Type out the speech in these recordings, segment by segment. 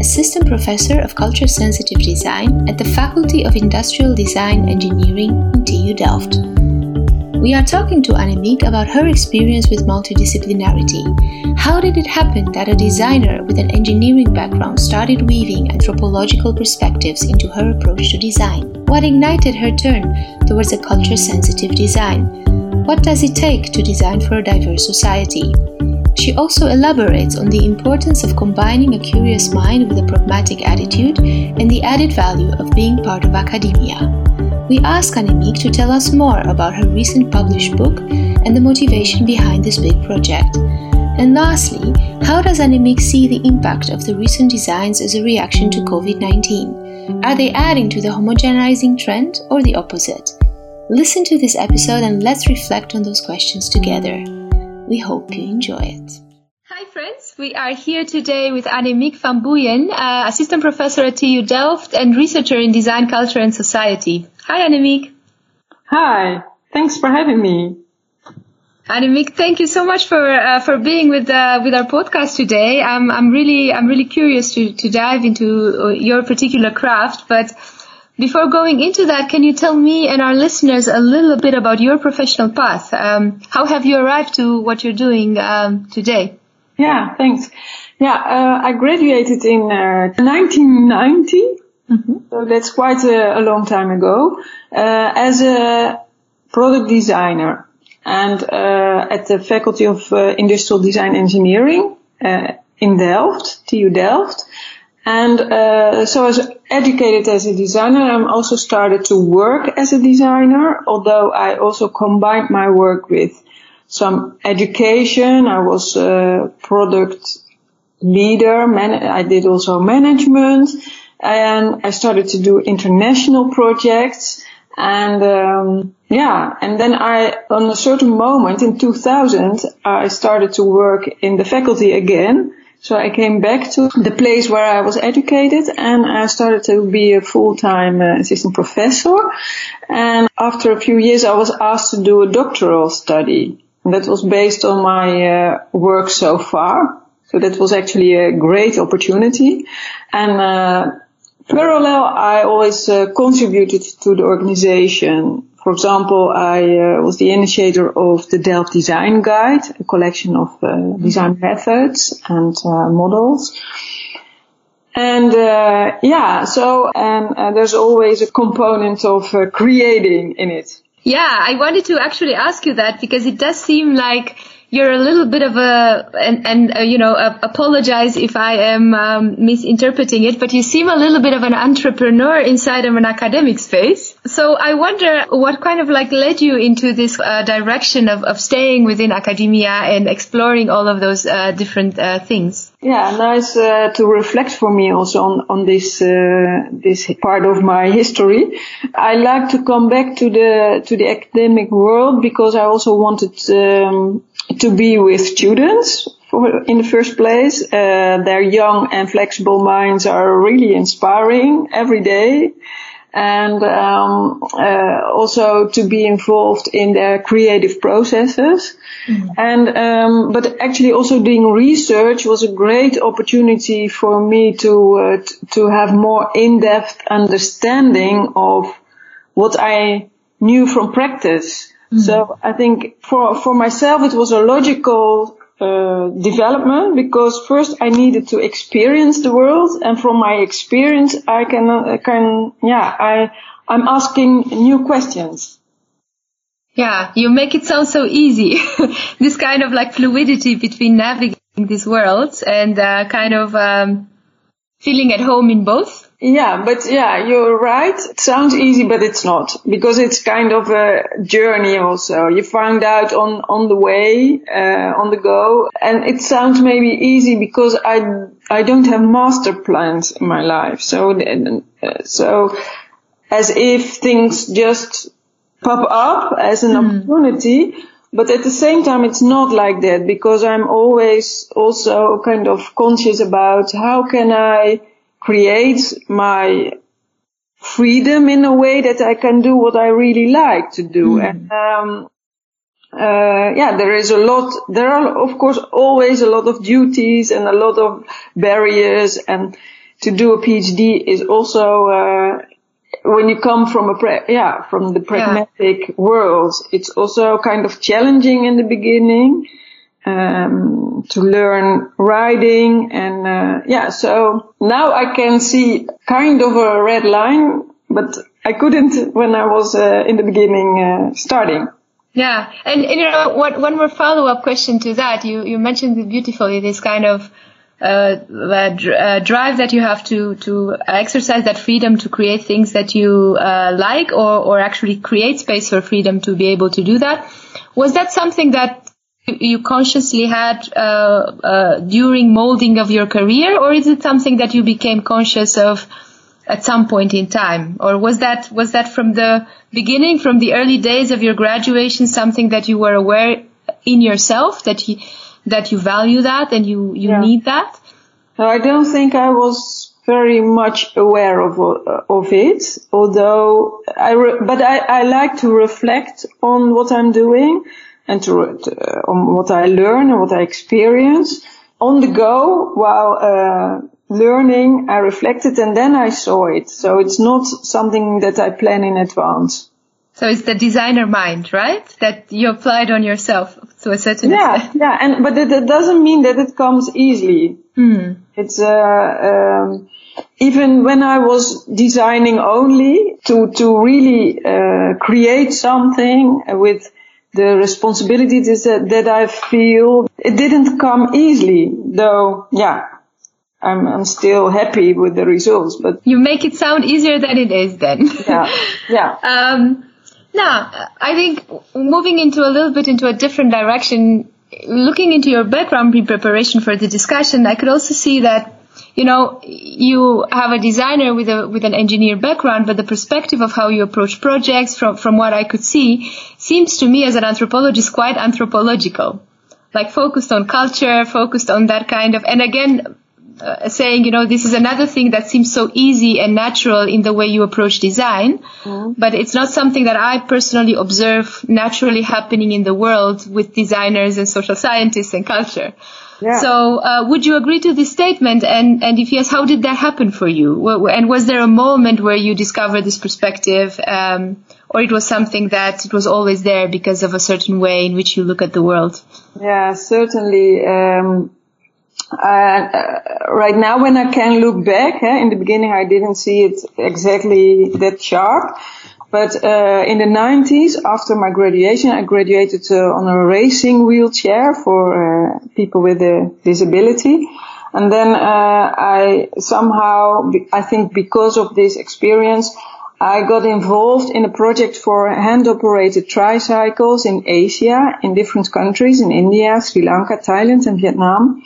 Assistant Professor of Culture Sensitive Design at the Faculty of Industrial Design Engineering in TU Delft. We are talking to Annemiek about her experience with multidisciplinarity. How did it happen that a designer with an engineering background started weaving anthropological perspectives into her approach to design? What ignited her turn towards a culture sensitive design? What does it take to design for a diverse society? She also elaborates on the importance of combining a curious mind with a pragmatic attitude and the added value of being part of academia. We ask Annemiek to tell us more about her recent published book and the motivation behind this big project. And lastly, how does Annemiek see the impact of the recent designs as a reaction to COVID 19? Are they adding to the homogenizing trend or the opposite? Listen to this episode and let's reflect on those questions together. We hope you enjoy it. Hi, friends. We are here today with Annemiek van Boeijen, uh, assistant professor at TU Delft and researcher in design, culture, and society. Hi, Annemiek. Hi. Thanks for having me. Annemiek, thank you so much for uh, for being with uh, with our podcast today. I'm I'm really I'm really curious to to dive into uh, your particular craft, but before going into that, can you tell me and our listeners a little bit about your professional path? Um, how have you arrived to what you're doing um, today? Yeah, thanks. Yeah, uh, I graduated in 1990 Mm-hmm. So that's quite a, a long time ago. Uh, as a product designer and uh, at the Faculty of uh, Industrial Design Engineering uh, in Delft, TU Delft. And uh, so I was educated as a designer. I'm also started to work as a designer, although I also combined my work with some education. I was a product leader. Man- I did also management and I started to do international projects and um, yeah and then I on a certain moment in 2000 I started to work in the faculty again so I came back to the place where I was educated and I started to be a full-time uh, assistant professor. And after a few years I was asked to do a doctoral study. That was based on my uh, work so far. So that was actually a great opportunity. And uh, parallel, I always uh, contributed to the organization. For example, I uh, was the initiator of the Delft Design Guide, a collection of uh, design methods and uh, models. And uh, yeah, so and uh, there's always a component of creating in it. Yeah, I wanted to actually ask you that because it does seem like you're a little bit of a and, and uh, you know uh, apologize if I am um, misinterpreting it, but you seem a little bit of an entrepreneur inside of an academic space. So I wonder what kind of like led you into this uh, direction of, of staying within academia and exploring all of those uh, different uh, things. Yeah, nice uh, to reflect for me also on on this this part of my history. I like to come back to the to the academic world because I also wanted. Um, to be with students for, in the first place. Uh, their young and flexible minds are really inspiring every day. And um, uh, also to be involved in their creative processes, mm-hmm. and um, but actually also doing research was a great opportunity for me to uh, t- to have more in-depth understanding of what I knew from practice. Mm-hmm. So I think for for myself it was a logical uh, development because first I needed to experience the world, and from my experience I can uh, can yeah I I'm asking new questions. Yeah, you make it sound so easy. this kind of like fluidity between navigating these worlds and uh, kind of um, feeling at home in both. Yeah, but yeah, you're right. It sounds easy, but it's not because it's kind of a journey also. You find out on, on the way, uh, on the go. And it sounds maybe easy because I, I don't have master plans in my life. So, uh, so as if things just pop up as an mm. opportunity. But at the same time, it's not like that because I'm always also kind of conscious about how can I create my freedom in a way that I can do what I really like to do. Mm. And, um, uh, yeah, there is a lot, there are of course always a lot of duties and a lot of barriers and to do a PhD is also, uh, when you come from a, pra- yeah, from the pragmatic yeah. world, it's also kind of challenging in the beginning um, to learn riding and uh, yeah so now i can see kind of a red line but i couldn't when i was uh, in the beginning uh, starting. Yeah and, and, you know one, one more follow-up question to that. You you mentioned beautifully this kind of uh, uh, drive that you have to to exercise that freedom to create things that you uh, like or or actually create space for freedom to be able to do that. Was that something that you consciously had uh, uh, during molding of your career, or is it something that you became conscious of at some point in time, or was that was that from the beginning, from the early days of your graduation, something that you were aware in yourself that you that you value that and you you yeah. need that? I don't think I was very much aware of uh, of it, although I re- but I, I like to reflect on what I'm doing and to, to uh, on what I learn and what I experience on the go while uh, learning. I reflected and then I saw it. So it's not something that I plan in advance. So it's the designer mind, right? That you applied on yourself to a certain yeah, extent. Yeah, and but it, it, doesn't mean that it comes easily. Hmm. It's uh, um, even when I was designing only to to really uh, create something with the responsibility that, that I feel, it didn't come easily, though, yeah, I'm, I'm still happy with the results, but. You make it sound easier than it is then. Yeah, yeah. um, now, I think moving into a little bit into a different direction, looking into your background in preparation for the discussion, I could also see that you know, you have a designer with a with an engineer background, but the perspective of how you approach projects, from from what I could see, seems to me as an anthropologist quite anthropological, like focused on culture, focused on that kind of, and again. Uh, saying, you know, this is another thing that seems so easy and natural in the way you approach design, mm. but it's not something that I personally observe naturally happening in the world with designers and social scientists and culture. So, uh, would you agree to this statement? And, and if yes, how did that happen for you? And was there a moment where you discovered this perspective, um, or it was something that it was always there because of a certain way in which you look at the world? Yeah, certainly. Um, uh, right now, when I can look back, eh, in the beginning, I didn't see it exactly that sharp. But uh, in the 90s, after my graduation, I graduated uh, on a racing wheelchair for uh, people with a disability. And then uh, I somehow, I think because of this experience, I got involved in a project for hand-operated tricycles in Asia, in different countries, in India, Sri Lanka, Thailand, and Vietnam.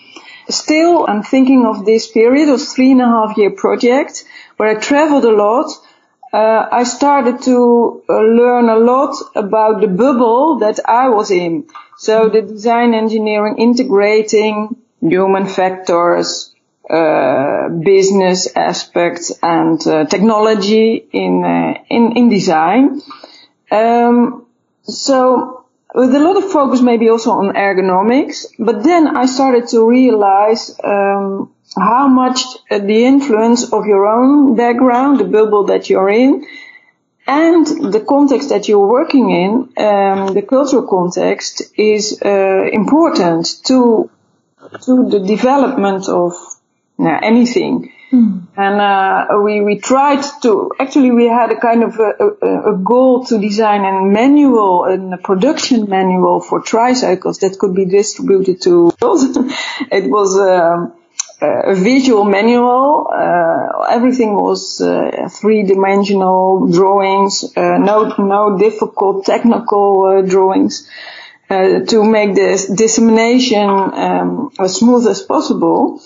Still, I'm thinking of this period of three and a half year project where I traveled a lot uh, I started to uh, learn a lot about the bubble that I was in. So the design engineering integrating human factors, uh, business aspects and uh, technology in, uh, in, in design. Um, so with a lot of focus maybe also on ergonomics, but then I started to realize, um, how much the influence of your own background, the bubble that you're in, and the context that you're working in, um, the cultural context, is uh, important to to the development of anything. Mm. And uh, we we tried to actually we had a kind of a, a, a goal to design a manual, a production manual for tricycles that could be distributed to. it was. Um, a visual manual. Uh, everything was uh, three-dimensional drawings, uh, no no difficult technical uh, drawings uh, to make this dissemination um, as smooth as possible.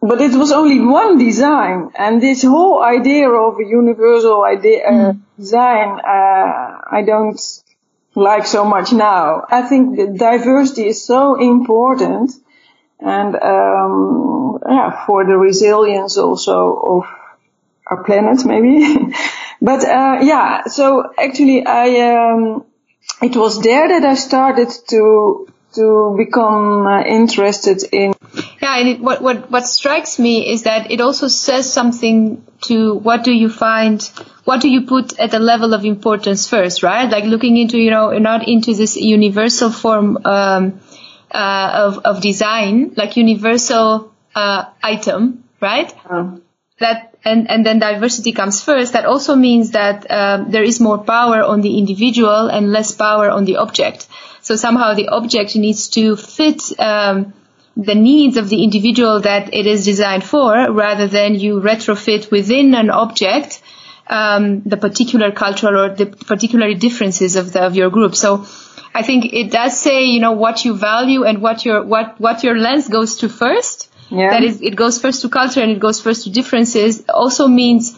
But it was only one design, and this whole idea of a universal idea mm. design, I don't like so much now. I think the diversity is so important and um, yeah, for the resilience also of our planet, maybe. but uh, yeah, so actually, I um, it was there that I started to to become uh, interested in. Yeah, and it, what what what strikes me is that it also says something to what do you find, what do you put at the level of importance first, right? Like looking into you know not into this universal form. Um, uh, of, of design, like universal uh, item, right? Um. That and, and then diversity comes first. That also means that um, there is more power on the individual and less power on the object. So somehow the object needs to fit um, the needs of the individual that it is designed for, rather than you retrofit within an object um, the particular cultural or the particular differences of the, of your group. So I think it does say, you know, what you value and what your, what, what your lens goes to first. Yeah. That is, it goes first to culture and it goes first to differences also means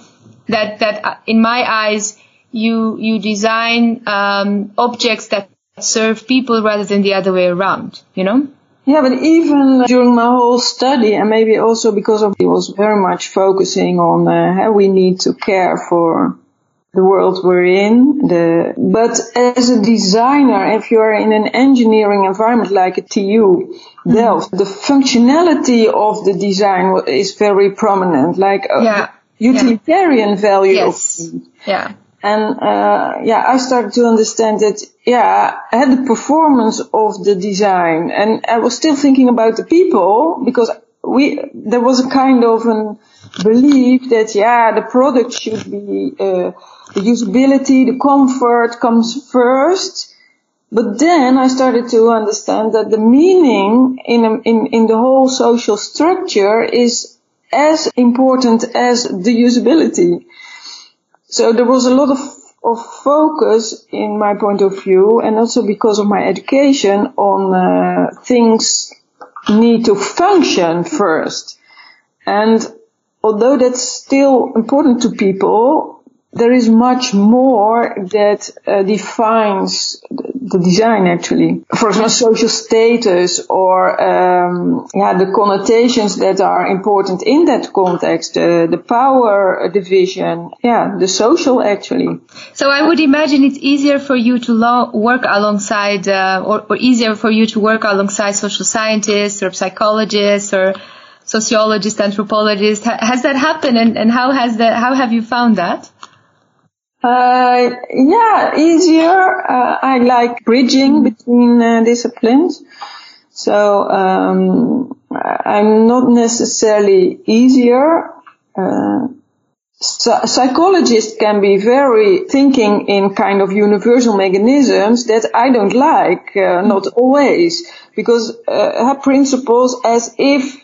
that, that uh, in my eyes, you, you design, um, objects that serve people rather than the other way around, you know? Yeah, but even during my whole study, and maybe also because of it was very much focusing on uh, how we need to care for the world we're in. The, but as a designer, if you're in an engineering environment like a TU mm-hmm. Delft, the functionality of the design is very prominent, like a yeah. utilitarian yeah. value. Yes. Yeah. And uh, yeah, I started to understand that yeah, I had the performance of the design, and I was still thinking about the people because we there was a kind of an belief that yeah, the product should be uh, the usability, the comfort comes first. But then I started to understand that the meaning in, in, in the whole social structure is as important as the usability. So there was a lot of, of focus in my point of view and also because of my education on uh, things need to function first. And although that's still important to people, there is much more that uh, defines the design actually. For example, social status or um, yeah, the connotations that are important in that context, uh, the power division, yeah, the social actually. So I would imagine it's easier for you to lo- work alongside, uh, or, or easier for you to work alongside social scientists or psychologists or sociologists, anthropologists. Has that happened, and, and how has that? How have you found that? Uh, yeah, easier. Uh, I like bridging between uh, disciplines. So um, I'm not necessarily easier. Uh, so psychologists can be very thinking in kind of universal mechanisms that I don't like, uh, not always, because uh, have principles as if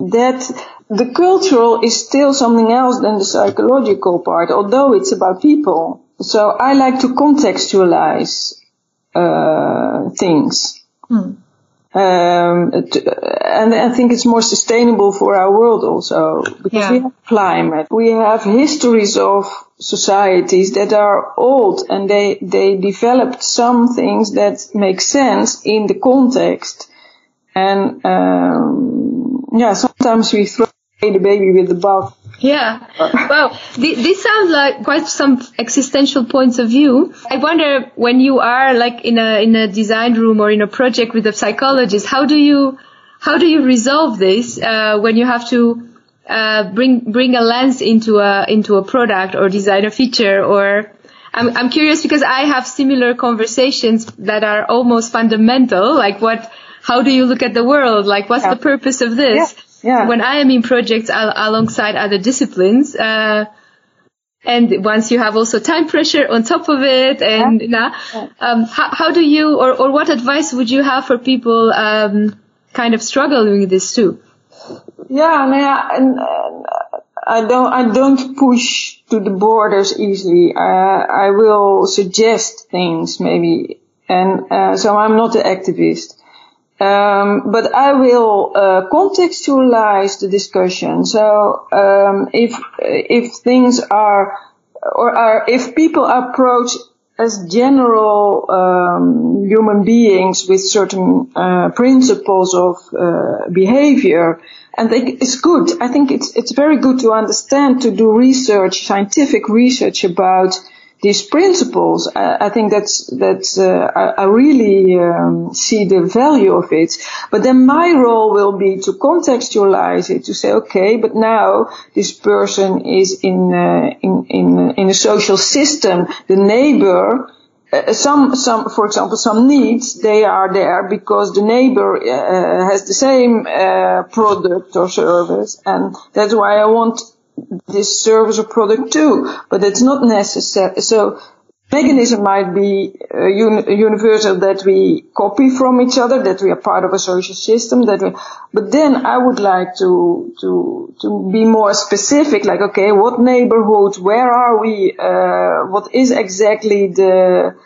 that the cultural is still something else than the psychological part, although it's about people. So I like to contextualize uh, things. Hmm. Um, and I think it's more sustainable for our world also because yeah. we have climate, we have histories of societies that are old and they they developed some things that make sense in the context, and um, yeah, sometimes we throw the baby with the bath. Yeah. Wow. This sounds like quite some existential points of view. I wonder when you are like in a in a design room or in a project with a psychologist, how do you how do you resolve this uh, when you have to uh, bring bring a lens into a into a product or design a feature or I'm I'm curious because I have similar conversations that are almost fundamental, like what how do you look at the world? Like what's yeah. the purpose of this? Yeah yeah. when I am in projects al- alongside other disciplines, uh, and once you have also time pressure on top of it, and yeah. yeah. Um, how, how, do you, or, or what advice would you have for people um, kind of struggling with this too? Yeah, yeah, and, and I don't, I don't push to the borders easily. Uh, I will suggest things maybe, and uh, so I'm not an activist. Um, but I will uh, contextualize the discussion. So um, if if things are or are if people approach as general um, human beings with certain uh, principles of uh, behavior, and they, it's good. I think it's it's very good to understand to do research, scientific research about these principles. I, I think that's that's uh, I, I, really um, see the value of it. But then my role will be to contextualize it to say, okay, but now this person is in uh, in in in a social system. The neighbor. Uh, some, some, for example, some needs, they are there because the neighbor uh, has the same uh, product or service, and that's why I want this service or product too, but it's not necessary. So mechanism might be uh, uni- universal that we copy from each other, that we are part of a social system, that we, but then I would like to, to, to be more specific, like, okay, what neighborhood, where are we, uh, what is exactly the,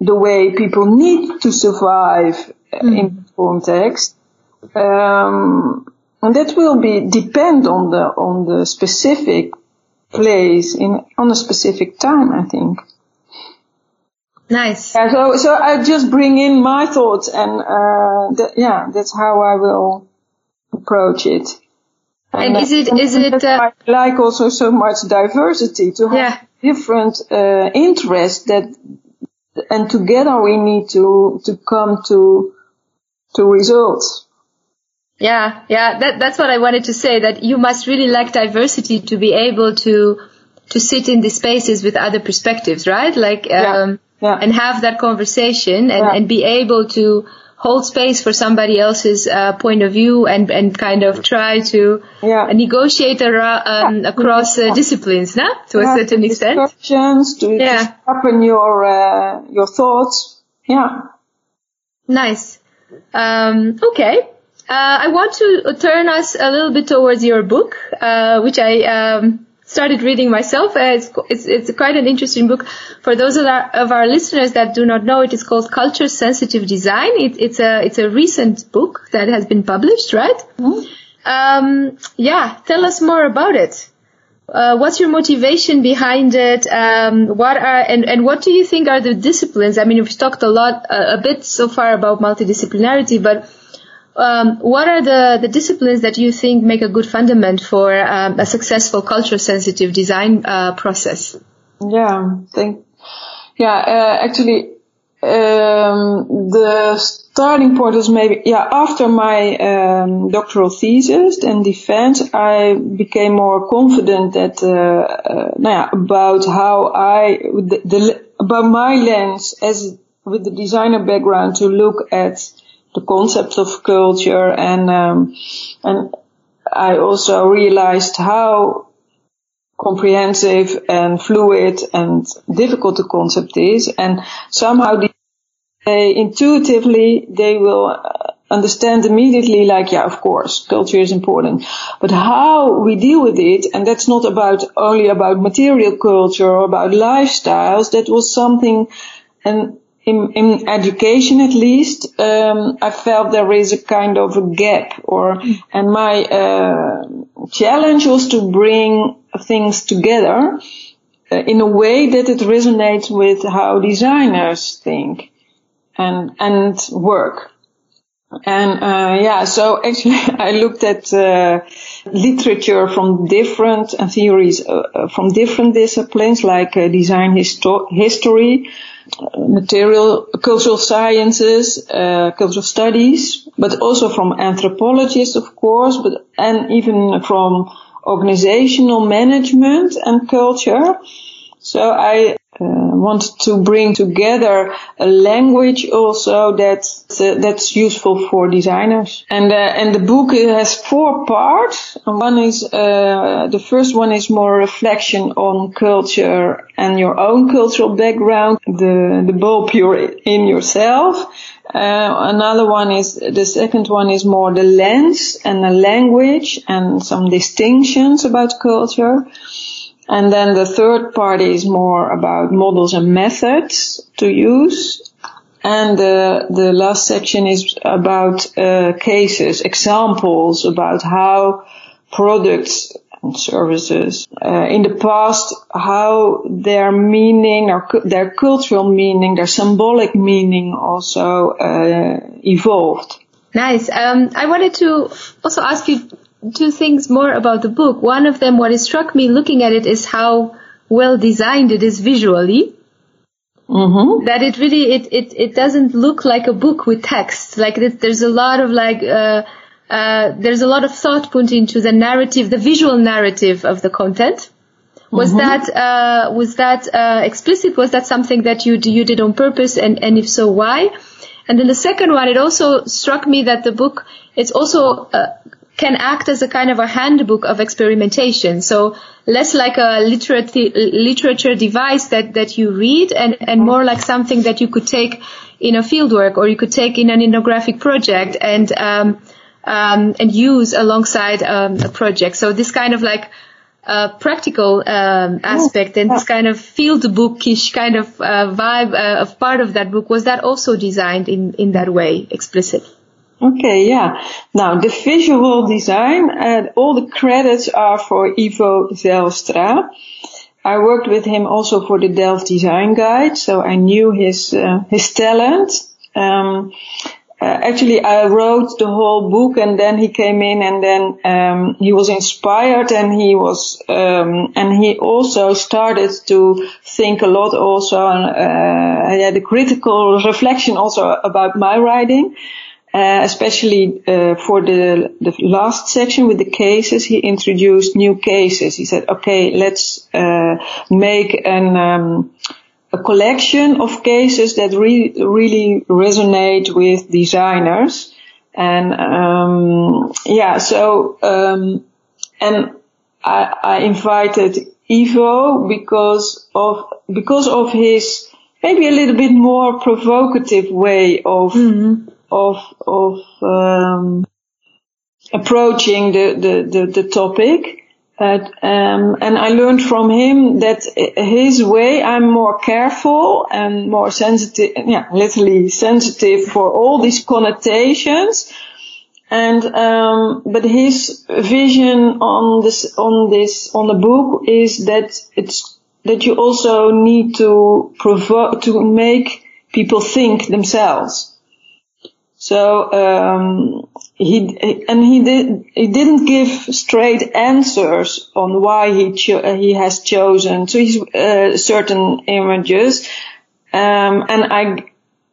the way people need to survive mm. in context. Um, and that will be depend on the on the specific place in on a specific time. I think. Nice. Yeah, so so I just bring in my thoughts, and uh, that, yeah, that's how I will approach it. And, and is it is it uh, I like also so much diversity to have yeah. different uh, interests that, and together we need to to come to to results. Yeah, yeah, that, that's what I wanted to say, that you must really like diversity to be able to, to sit in these spaces with other perspectives, right? Like, um, yeah. Yeah. and have that conversation and, yeah. and be able to hold space for somebody else's uh, point of view and, and kind of try to negotiate around, um, across uh, disciplines, no? To a certain extent. Discussions to, yeah. sharpen your, uh, your thoughts. Yeah. Nice. Um, okay. Uh, I want to turn us a little bit towards your book, uh, which I um, started reading myself. Uh, it's, it's, it's quite an interesting book. For those of our, of our listeners that do not know, it is called Culture Sensitive Design. It, it's a it's a recent book that has been published, right? Mm-hmm. Um, yeah, tell us more about it. Uh, what's your motivation behind it? Um, what are and, and what do you think are the disciplines? I mean, we've talked a lot, uh, a bit so far about multidisciplinarity, but um, what are the, the disciplines that you think make a good fundament for um, a successful culture sensitive design uh, process? Yeah, think, yeah, uh, actually, um, the starting point was maybe, yeah, after my um, doctoral thesis and defense, I became more confident that, uh, uh, yeah, about how I, the, the, about my lens as with the designer background to look at the concept of culture and um, and I also realized how comprehensive and fluid and difficult the concept is. And somehow they intuitively they will uh, understand immediately like yeah of course culture is important. But how we deal with it and that's not about only about material culture or about lifestyles that was something and in, in education at least, um, I felt there is a kind of a gap or, and my, uh, challenge was to bring things together uh, in a way that it resonates with how designers think and, and work. And uh, yeah, so actually I looked at uh, literature from different uh, theories uh, uh, from different disciplines like uh, design histo- history, material cultural sciences, uh, cultural studies, but also from anthropologists, of course, but and even from organizational management and culture. So I uh, wanted to bring together a language also that uh, that's useful for designers. And uh, and the book has four parts. One is uh, the first one is more reflection on culture and your own cultural background, the the bulb you're in yourself. Uh, another one is the second one is more the lens and the language and some distinctions about culture. And then the third part is more about models and methods to use. And the, the last section is about uh, cases, examples about how products and services uh, in the past, how their meaning, their, their cultural meaning, their symbolic meaning also uh, evolved. Nice. Um, I wanted to also ask you two things more about the book. One of them, what struck me looking at it, is how well designed it is visually. Mm-hmm. That it really it, it it doesn't look like a book with text. Like it, there's a lot of like uh, uh, there's a lot of thought put into the narrative, the visual narrative of the content. Was mm-hmm. that uh, was that uh, explicit? Was that something that you you did on purpose? And and if so, why? And then the second one, it also struck me that the book it's also uh, can act as a kind of a handbook of experimentation. So less like a literature, literature device that, that you read and, and more like something that you could take in a fieldwork or you could take in an ethnographic project and, um, um, and use alongside um, a project. So this kind of like uh, practical um, aspect and this kind of field bookish kind of uh, vibe uh, of part of that book was that also designed in in that way explicit Okay, yeah. Now the visual design, uh, all the credits are for Ivo Zijlstra. I worked with him also for the Delft Design Guide, so I knew his uh, his talent. Um, uh, actually, I wrote the whole book, and then he came in, and then um, he was inspired, and he was, um, and he also started to think a lot, also, uh, he had a critical reflection also about my writing. Uh, especially uh, for the, the last section with the cases, he introduced new cases. He said, okay, let's uh, make an, um, a collection of cases that re- really resonate with designers. And um, yeah, so um, and I, I invited Ivo because of because of his maybe a little bit more provocative way of mm-hmm of of um, approaching the the the, the topic. Uh, um, and I learned from him that his way, I'm more careful and more sensitive, yeah, literally sensitive for all these connotations. And, um, but his vision on this, on this, on the book is that it's, that you also need to provoke, to make people think themselves. So um, he and he did he didn't give straight answers on why he cho- he has chosen to his, uh, certain images, um, and I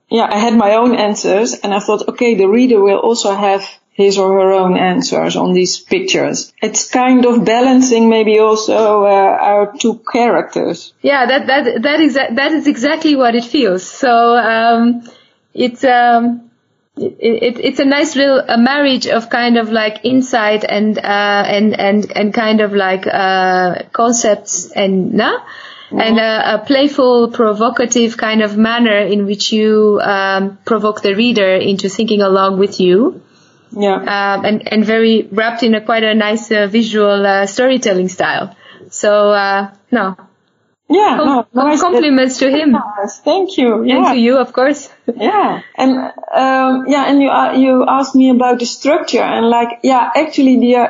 yeah I had my own answers, and I thought okay the reader will also have his or her own answers on these pictures. It's kind of balancing maybe also uh, our two characters. Yeah, that that that is that is exactly what it feels. So um, it's. Um, it, it's a nice little a marriage of kind of like insight and uh, and and and kind of like uh, concepts and nah? Mm-hmm. and a, a, playful, provocative kind of manner in which you um, provoke the reader into thinking along with you. Yeah. Um, and and very wrapped in a quite a nice uh, visual uh, storytelling style. So uh, no, yeah, Com- no, compliments to him. Thank you. Yeah. And to you, of course. yeah, and um, yeah, and you uh, you asked me about the structure, and like, yeah, actually, the, uh,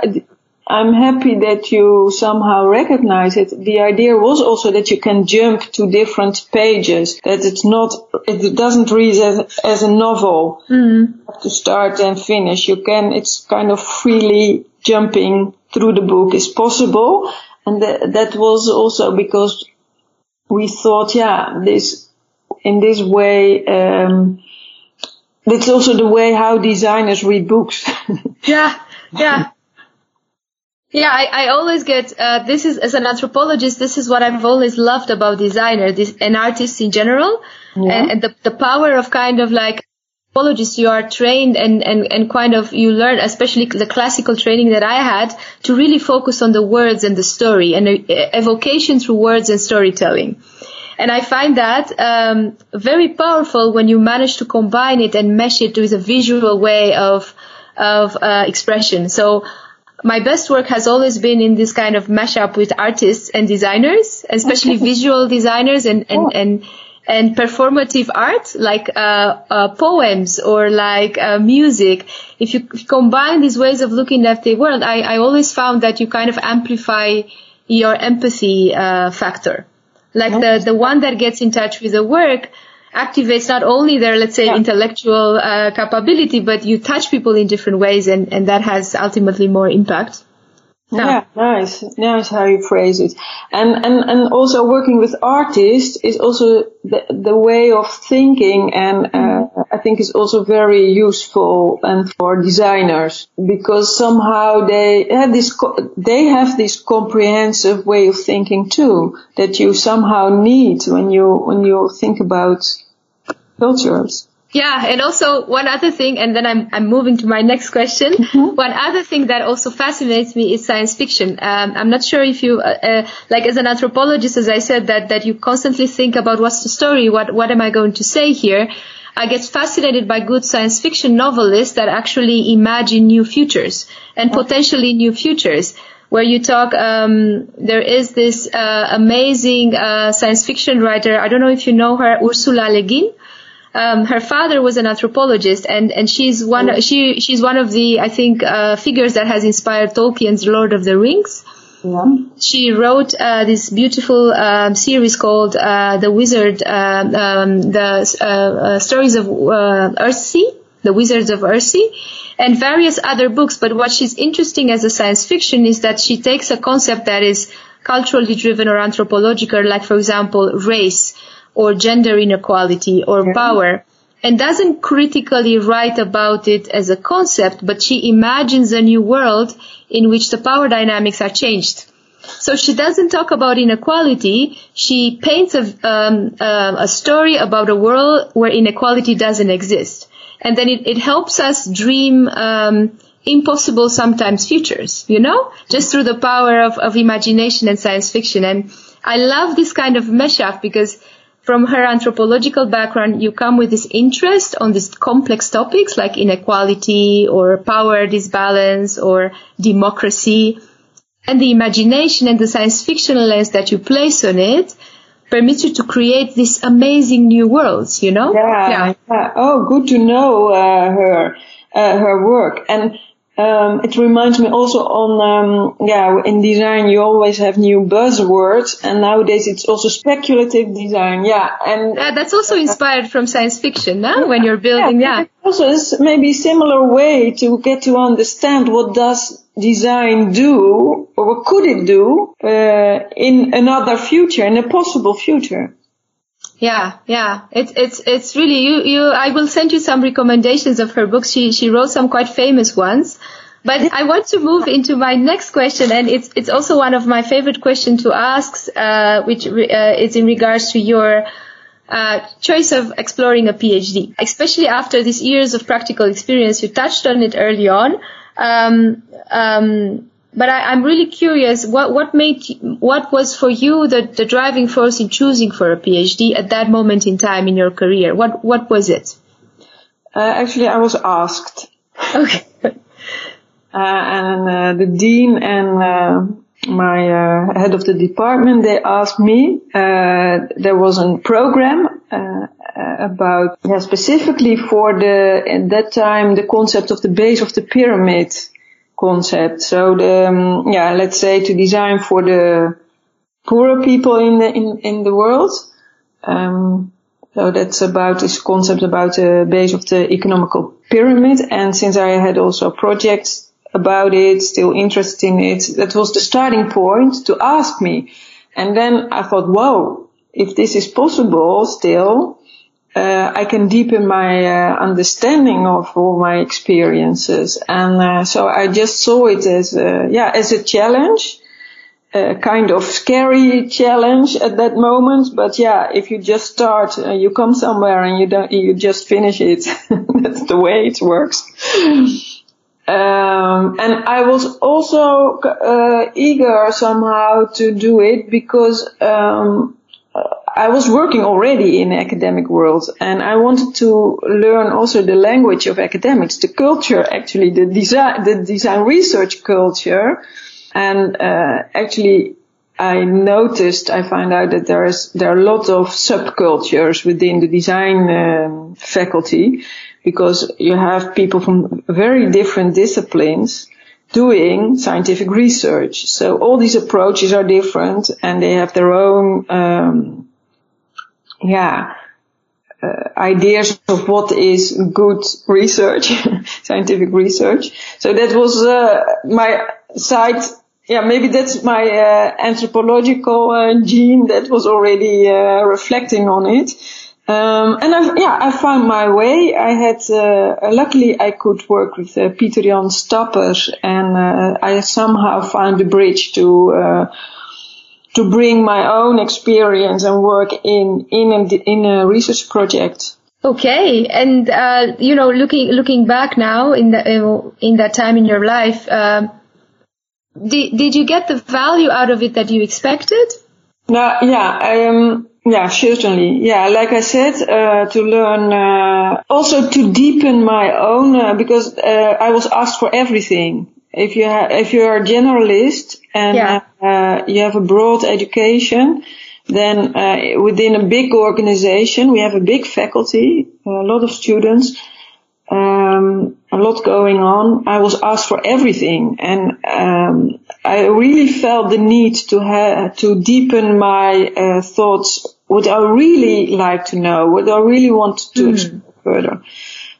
I'm happy that you somehow recognize it. The idea was also that you can jump to different pages, that it's not, it doesn't read as, as a novel mm. to start and finish. You can, it's kind of freely jumping through the book is possible. And th- that was also because we thought, yeah, this, in this way, um, it's also the way how designers read books. yeah, yeah. Yeah, I, I always get uh, this is as an anthropologist. This is what I've always loved about designer, this and artists in general, yeah. and, and the the power of kind of like anthropologists. You are trained and and and kind of you learn, especially the classical training that I had, to really focus on the words and the story and uh, evocation through words and storytelling. And I find that um, very powerful when you manage to combine it and mesh it with a visual way of of uh, expression. So my best work has always been in this kind of mashup with artists and designers, especially okay. visual designers and, and, oh. and, and performative art like uh, uh, poems or like uh, music. If you combine these ways of looking at the world, I, I always found that you kind of amplify your empathy uh, factor. Like the, the one that gets in touch with the work activates not only their, let's say, yeah. intellectual uh, capability, but you touch people in different ways, and, and that has ultimately more impact. Yeah, nice, nice how you phrase it, and and and also working with artists is also the the way of thinking, and uh, I think is also very useful and for designers because somehow they have this they have this comprehensive way of thinking too that you somehow need when you when you think about cultures. Yeah, and also one other thing, and then I'm I'm moving to my next question. Mm-hmm. One other thing that also fascinates me is science fiction. Um, I'm not sure if you, uh, uh, like as an anthropologist, as I said, that that you constantly think about what's the story, what what am I going to say here. I get fascinated by good science fiction novelists that actually imagine new futures and potentially new futures. Where you talk, um, there is this uh, amazing uh, science fiction writer. I don't know if you know her, Ursula Le Guin um, her father was an anthropologist, and and she's one she she's one of the I think uh, figures that has inspired Tolkien's Lord of the Rings. Yeah. She wrote uh, this beautiful um, series called uh, The Wizard, um, um the uh, uh, stories of uh, Earthsea, The Wizards of Earthsea, and various other books. But what she's interesting as a science fiction is that she takes a concept that is culturally driven or anthropological, like for example race or gender inequality or mm-hmm. power and doesn't critically write about it as a concept, but she imagines a new world in which the power dynamics are changed. So she doesn't talk about inequality. She paints a, um, uh, a story about a world where inequality doesn't exist. And then it, it helps us dream um, impossible sometimes futures, you know, just through the power of, of imagination and science fiction. And I love this kind of mashup because from her anthropological background, you come with this interest on these complex topics like inequality or power disbalance or democracy. And the imagination and the science fiction lens that you place on it permits you to create these amazing new worlds, you know? Yeah. yeah. Oh, good to know uh, her, uh, her work. And um, it reminds me also on, um, yeah, in design you always have new buzzwords and nowadays it's also speculative design, yeah. And yeah, that's also inspired from science fiction, no? Yeah, when you're building, yeah. yeah. Also, it's maybe a similar way to get to understand what does design do or what could it do, uh, in another future, in a possible future. Yeah, yeah. It's it's it's really you you I will send you some recommendations of her books. She she wrote some quite famous ones. But I want to move into my next question, and it's it's also one of my favorite questions to ask, uh, which uh, is in regards to your uh, choice of exploring a PhD, especially after these years of practical experience. You touched on it early on. Um, um, but I, am really curious what what made what was for you the, the driving force in choosing for a PhD at that moment in time in your career? What what was it? Uh, actually, I was asked. Okay. uh, and uh, the dean and uh, my uh, head of the department they asked me. Uh, there was a program about yeah, specifically for the at that time the concept of the base of the pyramid concept. So the, um, yeah, let's say to design for the poorer people in the, in, in the world. Um, so that's about this concept about the base of the economical pyramid. And since I had also projects about it, still interested in it, that was the starting point to ask me. And then I thought, whoa, if this is possible still, uh, I can deepen my uh, understanding of all my experiences. And uh, so I just saw it as, a, yeah, as a challenge, a kind of scary challenge at that moment. But yeah, if you just start, uh, you come somewhere and you don't, you just finish it. That's the way it works. Um, and I was also uh, eager somehow to do it because um, I was working already in the academic world and I wanted to learn also the language of academics, the culture actually, the design, the design research culture. And, uh, actually I noticed, I found out that there is, there are a lot of subcultures within the design um, faculty because you have people from very different disciplines doing scientific research. So all these approaches are different and they have their own, um, yeah, uh, ideas of what is good research, scientific research. So that was uh, my side. Yeah, maybe that's my uh, anthropological uh, gene that was already uh, reflecting on it. Um, and I, yeah, I found my way. I had, uh, luckily I could work with Pieter Jan Stappers and I somehow found the bridge to to bring my own experience and work in in a, in a research project. Okay, and uh, you know, looking looking back now in the in that time in your life, uh, did did you get the value out of it that you expected? No, yeah, um, yeah, certainly, yeah. Like I said, uh, to learn, uh, also to deepen my own, uh, because uh, I was asked for everything if you ha- if you're a generalist and yeah. uh, you have a broad education, then uh, within a big organization, we have a big faculty, a lot of students, um, a lot going on. I was asked for everything, and um, I really felt the need to have to deepen my uh, thoughts. What I really like to know, what I really want to mm. explore further.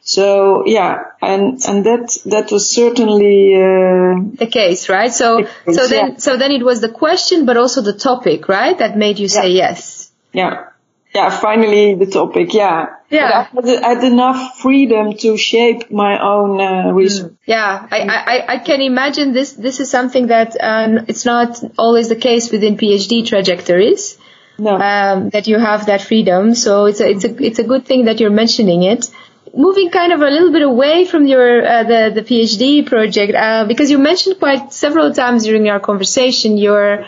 So yeah, and and that that was certainly uh, the case, right? So case, so then yeah. so then it was the question, but also the topic, right? That made you say yeah. yes. Yeah, yeah. Finally, the topic. Yeah. Yeah. I had, I had, enough freedom to shape my own uh, research. Mm. Yeah, I, I, I can imagine this. This is something that um, it's not always the case within PhD trajectories. No. Um, that you have that freedom. So it's a, it's a, it's a good thing that you're mentioning it moving kind of a little bit away from your uh, the the PhD project uh, because you mentioned quite several times during our conversation your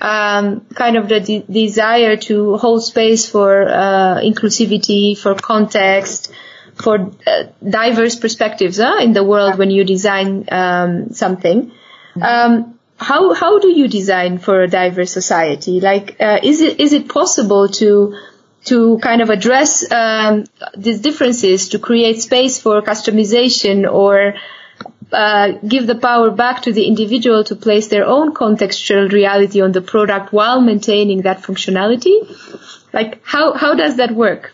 um, kind of the de- desire to hold space for uh, inclusivity, for context, for uh, diverse perspectives huh, in the world when you design um, something. Um, how how do you design for a diverse society? Like, uh, is it is it possible to to kind of address um, these differences, to create space for customization or uh, give the power back to the individual to place their own contextual reality on the product while maintaining that functionality? Like, how, how does that work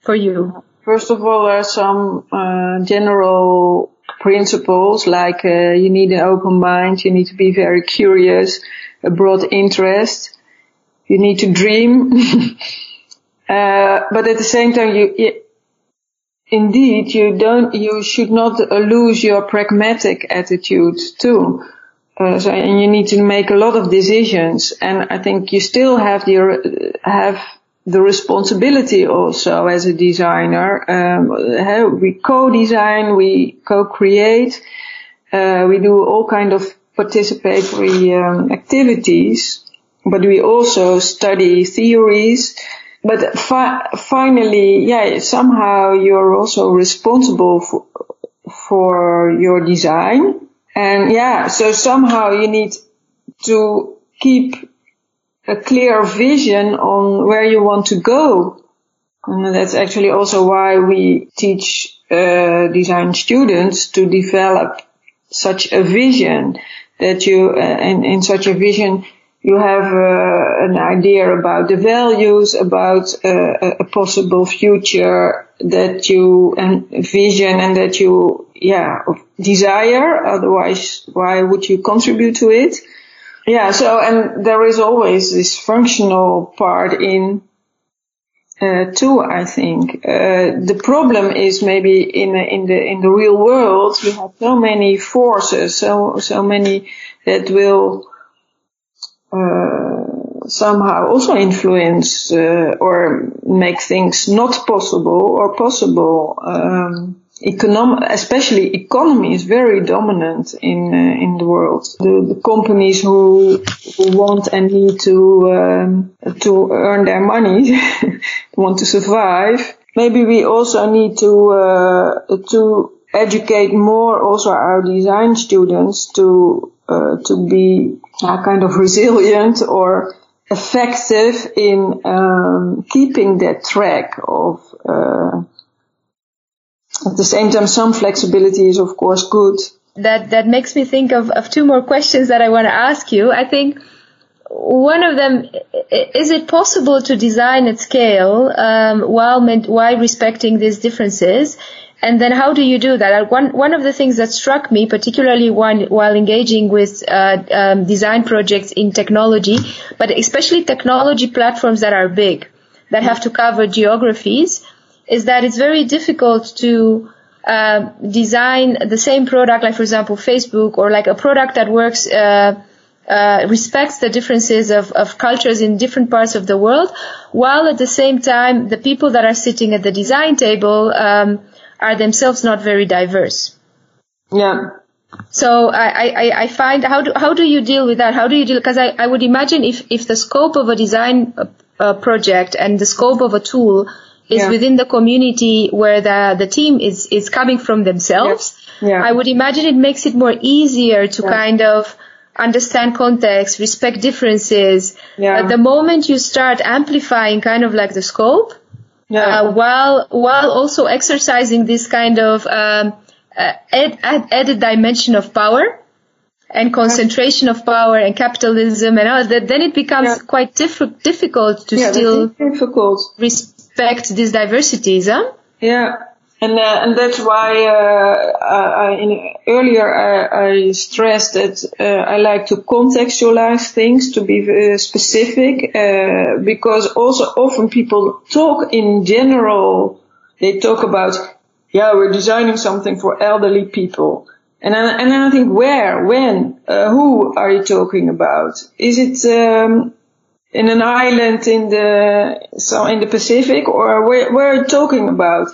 for you? First of all, there are some uh, general principles like uh, you need an open mind, you need to be very curious, a broad interest, you need to dream. Uh, but at the same time, you, you, indeed, you don't, you should not lose your pragmatic attitude too. Uh, so, and you need to make a lot of decisions. And I think you still have the, have the responsibility also as a designer. Um, we co-design, we co-create, uh, we do all kind of participatory um, activities, but we also study theories but fi- finally, yeah, somehow you're also responsible for, for your design. And yeah, so somehow you need to keep a clear vision on where you want to go. And that's actually also why we teach uh, design students to develop such a vision that you, uh, in, in such a vision, you have uh, an idea about the values, about uh, a possible future that you envision and that you, yeah, desire. Otherwise, why would you contribute to it? Yeah. So, and there is always this functional part in uh, too. I think uh, the problem is maybe in in the in the real world you have so many forces, so so many that will uh, somehow also influence uh, or make things not possible or possible. Um, econom- especially economy is very dominant in uh, in the world. The, the companies who, who, want and need to um, to earn their money, want to survive. Maybe we also need to uh, to educate more also our design students to uh, to be uh, kind of resilient or effective in um, keeping that track of uh, at the same time, some flexibility is of course good. That that makes me think of, of two more questions that I want to ask you. I think one of them is it possible to design at scale um, while while respecting these differences? And then how do you do that? One one of the things that struck me, particularly while while engaging with uh, um, design projects in technology, but especially technology platforms that are big, that have to cover geographies is that it's very difficult to uh, design the same product, like for example Facebook, or like a product that works. Uh, uh, respects the differences of, of cultures in different parts of the world, while at the same time the people that are sitting at the design table um, are themselves not very diverse. Yeah. So I, I, I find how do how do you deal with that? How do you deal? Because I, I would imagine if, if the scope of a design uh, uh project and the scope of a tool is yeah. within the community where the, the team is, is coming from themselves. Yeah. yeah. I would imagine it makes it more easier to yeah. kind of understand context, respect differences. Yeah. the moment you start amplifying kind of like the scope, yeah. Uh, while while also exercising this kind of um, uh, ed, added dimension of power and concentration of power and capitalism and all that, then it becomes yeah. quite diff- difficult to still difficult. Respect these diversities, huh? Yeah. And, uh, and that's why uh, I, in, earlier I, I, stressed that uh, I like to contextualize things to be uh, specific uh, because also often people talk in general. They talk about yeah we're designing something for elderly people, and then, and I think where, when, uh, who are you talking about? Is it um, in an island in the so in the Pacific, or where, where are you talking about?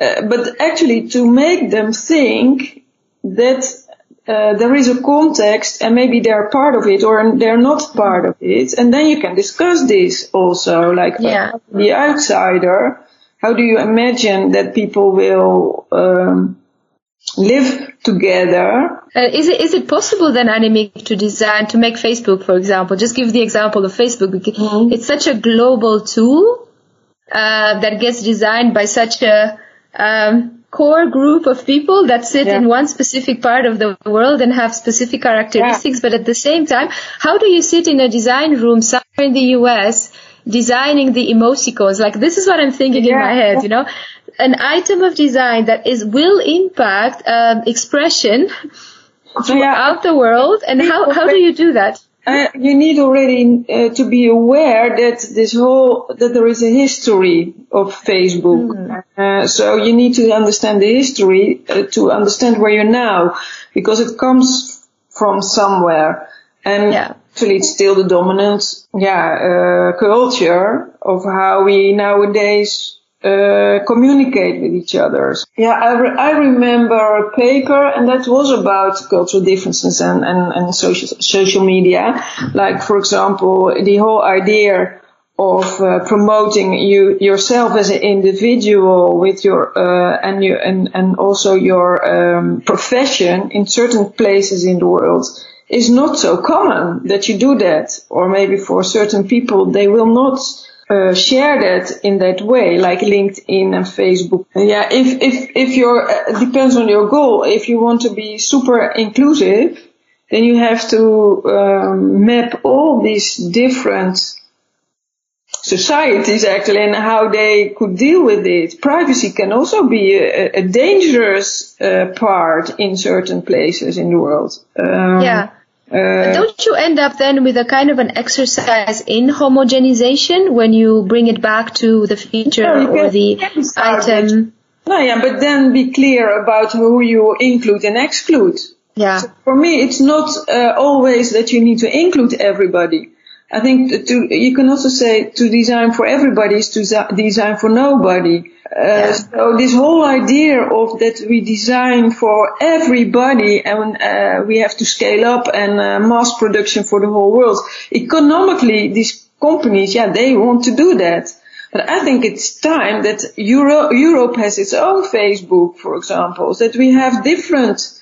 Uh, but actually, to make them think that uh, there is a context and maybe they're part of it or they're not part of it, and then you can discuss this also, like yeah. the outsider. How do you imagine that people will um, live together. Uh, is it is it possible then, Annemiek, to design to make Facebook, for example? Just give the example of Facebook. Mm-hmm. It's such a global tool uh, that gets designed by such a um, core group of people that sit yeah. in one specific part of the world and have specific characteristics. Yeah. But at the same time, how do you sit in a design room somewhere in the U.S. designing the emoticons? Like this is what I'm thinking yeah. in my head, you know an item of design that is will impact um, expression throughout the world and how, how do you do that uh, you need already uh, to be aware that this whole that there is a history of Facebook. Mm. Uh, so you need to understand the history uh, to understand where you're now, because it comes from somewhere, and yeah. actually it's still the dominant yeah uh, culture of how we nowadays uh, communicate with each other. Yeah, I, re- I remember a paper, and that was about cultural differences and, and, and social, social media. Like, for example, the whole idea of uh, promoting you yourself as an individual with your uh, and you and and also your um, profession in certain places in the world is not so common that you do that or maybe for certain people they will not uh, share that in that way, like LinkedIn and Facebook. Yeah, if if if your uh, depends on your goal. If you want to be super inclusive, then you have to um, map all these different societies actually and how they could deal with it. Privacy can also be a, a dangerous uh, part in certain places in the world. Um, yeah. Uh, Don't you end up then with a kind of an exercise in homogenization when you bring it back to the feature or the item? No, yeah, but then be clear about who you include and exclude. Yeah. So for me, it's not uh, always that you need to include everybody. I think to, you can also say to design for everybody is to design for nobody. Uh, yeah. So this whole idea of that we design for everybody and uh, we have to scale up and uh, mass production for the whole world. Economically, these companies, yeah, they want to do that. But I think it's time that Euro- Europe has its own Facebook, for example, that we have different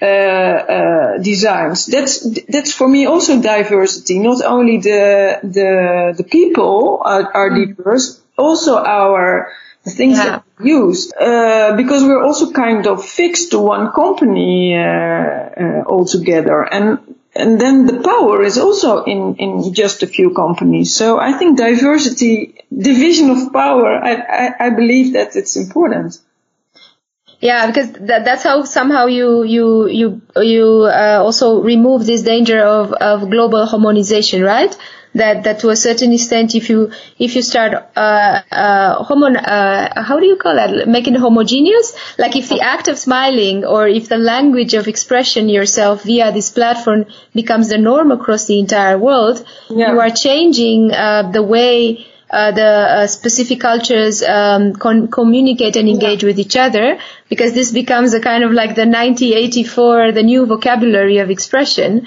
designs. That's that's for me also diversity. Not only the the the people are, are mm. diverse, also our the things yeah. that we use, uh, because we're also kind of fixed to one company uh, uh, altogether, and and then the power is also in, in just a few companies. So I think diversity, division of power, I, I, I believe that it's important. Yeah, because that, that's how somehow you you you you uh, also remove this danger of, of global harmonization, right? That that to a certain extent, if you if you start uh, uh, homo, uh, how do you call that? Making it homogeneous, like if the act of smiling or if the language of expression yourself via this platform becomes the norm across the entire world, yeah. you are changing uh, the way uh, the uh, specific cultures um, con- communicate and engage yeah. with each other because this becomes a kind of like the 1984 the new vocabulary of expression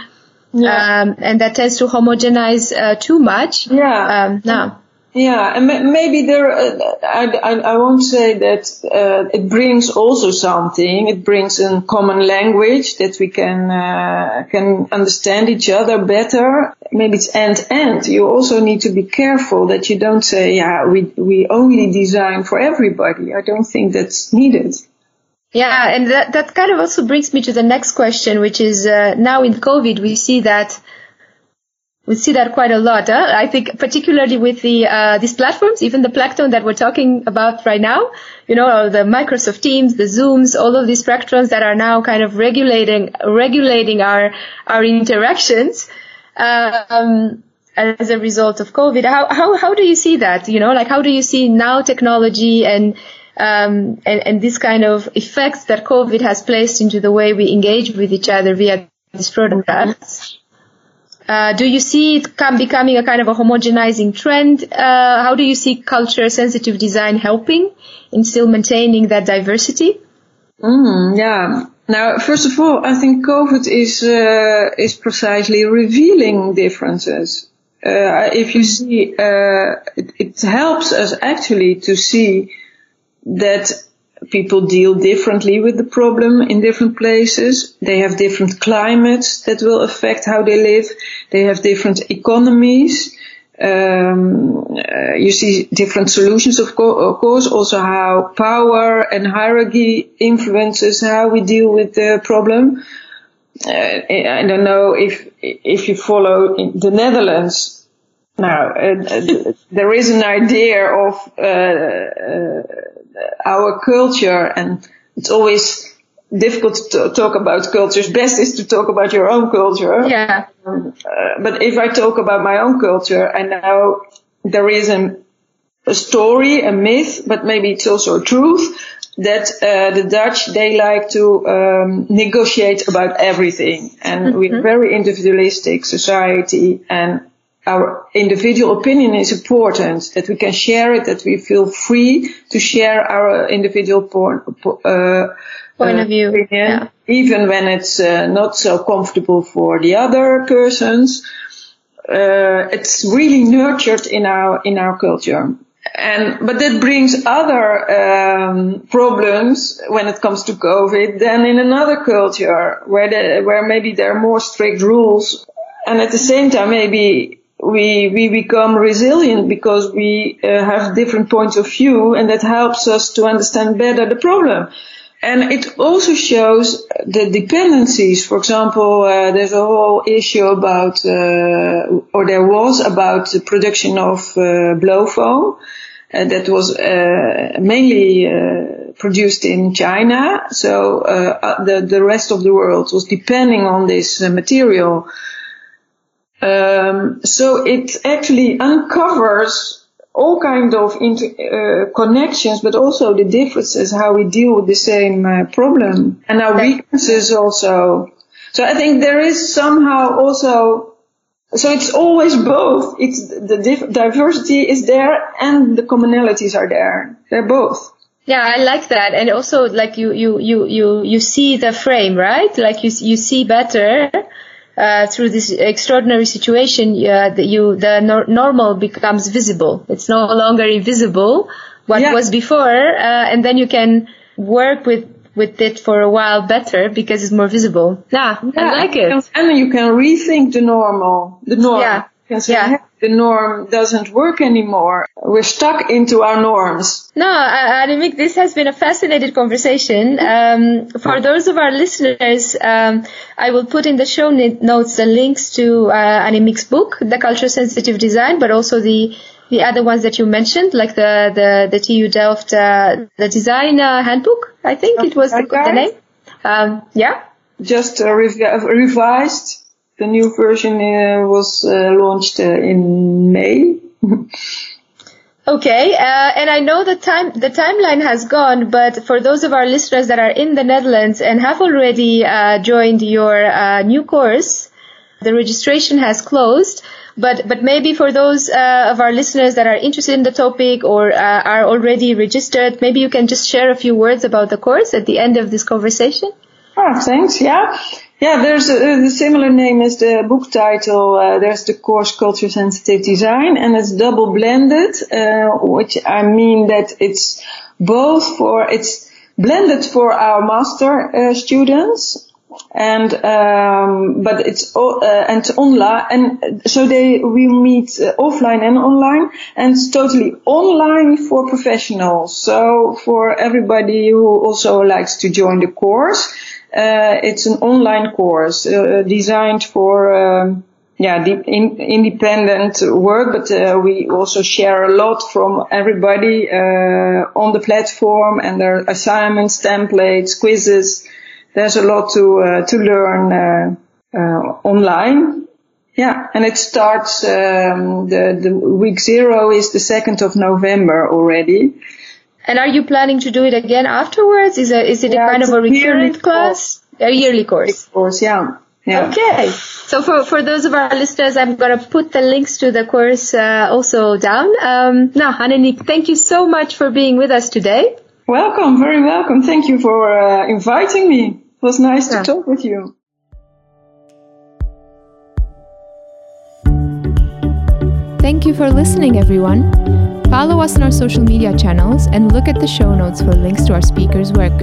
yeah. um, and that tends to homogenize uh, too much yeah um, now yeah, and maybe there, uh, I, I, won't say that uh, it brings also something. It brings a common language that we can uh, can understand each other better. Maybe it's end end. You also need to be careful that you don't say, yeah, we we only design for everybody. I don't think that's needed. Yeah, and that that kind of also brings me to the next question, which is uh, now in COVID we see that we see that quite a lot. Huh? I think particularly with the uh, these platforms, even the Plankton that we're talking about right now, you know, the Microsoft Teams, the Zooms, all of these platforms that are now kind of regulating regulating our our interactions. Um, as a result of COVID, how, how, how do you see that? You know, like how do you see now technology and, um, and, and this kind of effects that COVID has placed into the way we engage with each other via these products? Uh, do you see it come becoming a kind of a homogenizing trend? Uh, how do you see culture sensitive design helping in still maintaining that diversity? Mm, yeah. Now, first of all, I think COVID is uh, is precisely revealing differences. Uh, if you see, uh, it, it helps us actually to see that people deal differently with the problem in different places. They have different climates that will affect how they live. They have different economies. Um, uh, you see different solutions, of, co- of, course, also how power and hierarchy influences how we deal with the problem. Uh, I don't know if if you follow the Netherlands. Now, uh, uh there is an idea of uh, uh, our culture and it's always difficult to talk about cultures. Best is to talk about your own culture. Yeah. Um, uh, but if I talk about my own culture, I know there is a, a story, a myth, but maybe it's also a truth that uh, the Dutch they like to um, negotiate about everything, and mm-hmm. we're very individualistic society, and our individual opinion is important, that we can share it, that we feel free to share our individual por- uh, point uh, of view, opinion, yeah. even when it's uh, not so comfortable for the other persons. Uh, it's really nurtured in our in our culture, and but that brings other um, problems when it comes to COVID than in another culture where the, where maybe there are more strict rules, and at the same time maybe we we become resilient because we uh, have different points of view and that helps us to understand better the problem and it also shows the dependencies for example uh, there's a whole issue about uh, or there was about the production of uh, blow foam uh, that was uh, mainly produced in China. So the the rest of the world was depending on this material. Um, so it actually uncovers all kind of inter- uh, connections, but also the differences how we deal with the same uh, problem and our weaknesses also. So I think there is somehow also so it's always both. It's the div- diversity is there and the commonalities are there. They're both. Yeah, I like that. And also like you, you, you, you, you see the frame, right? Like you, you see better. Uh, through this extraordinary situation, uh, the, you, the nor- normal becomes visible. It's no longer invisible, what yeah. was before, uh, and then you can work with with it for a while better because it's more visible. Yeah, yeah. I like it. And you can rethink the normal, the norm. Yeah. Yeah. the norm doesn't work anymore. We're stuck into our norms. No, Annemiek, this has been a fascinating conversation. Um, for those of our listeners, um, I will put in the show notes the links to uh, book, The Culture Sensitive Design, but also the the other ones that you mentioned, like the the the TU Delft uh, the design uh, handbook. I think it was the, the name. Um, yeah. Just uh, revised. The new version uh, was uh, launched uh, in May. Okay, uh, and I know the time the timeline has gone, but for those of our listeners that are in the Netherlands and have already uh, joined your uh, new course, the registration has closed. But but maybe for those uh, of our listeners that are interested in the topic or uh, are already registered, maybe you can just share a few words about the course at the end of this conversation. Oh, thanks. Yeah. Yeah, there's a, similar name as the book title. Uh, there's the course Culture Sensitive Design, and it's double blended, uh, which I mean that it's both for it's blended for our master uh, students and um, but it's uh, and online and so they we meet uh, offline and online and it's totally online for professionals so for everybody who also likes to join the course it's an online course uh, designed for um, yeah in, independent work but uh, we also share a lot from everybody uh, on the platform and their assignments templates quizzes there's a lot to uh, to learn uh, uh, online. Yeah, and it starts um, the the week zero is the second of November already. And are you planning to do it again afterwards? Is it is it yeah, a kind of a recurrent class? A yearly course. Course, yeah. Yeah. Okay. So for, for those of our listeners, I'm going to put the links to the course uh, also down. Um, now, Annemiek, thank you so much for being with us today. Welcome, very welcome. Thank you for uh, inviting me. It was nice yeah. to talk with you. Thank you for listening, everyone. Follow us on our social media channels and look at the show notes for links to our speakers' work.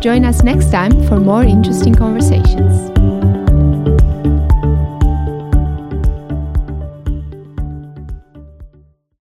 Join us next time for more interesting conversations.